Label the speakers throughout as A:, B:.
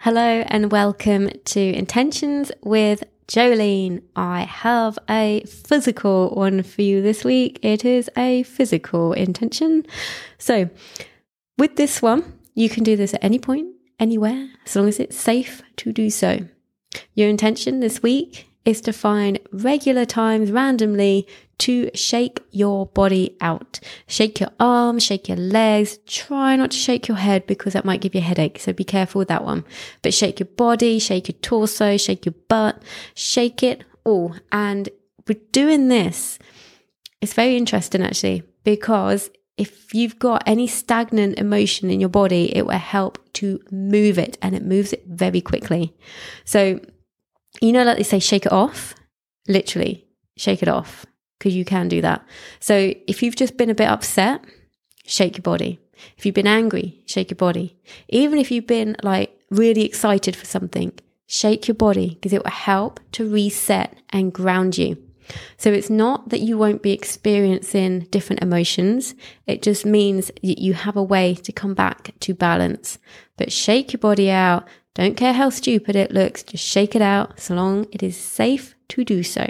A: Hello and welcome to Intentions with Jolene. I have a physical one for you this week. It is a physical intention. So, with this one, you can do this at any point, anywhere, as long as it's safe to do so. Your intention this week is to find regular times randomly to shake your body out. Shake your arms, shake your legs. Try not to shake your head because that might give you a headache. So be careful with that one. But shake your body, shake your torso, shake your butt, shake it all. And we're doing this. It's very interesting actually because if you've got any stagnant emotion in your body, it will help to move it and it moves it very quickly. So you know, like they say, shake it off, literally shake it off because you can do that. So if you've just been a bit upset, shake your body. If you've been angry, shake your body. Even if you've been like really excited for something, shake your body because it will help to reset and ground you. So it's not that you won't be experiencing different emotions. It just means that you have a way to come back to balance. But shake your body out don't care how stupid it looks, just shake it out so long it is safe to do so.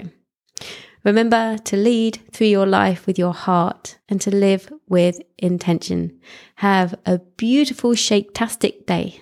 A: Remember to lead through your life with your heart and to live with intention. Have a beautiful shake-tastic day.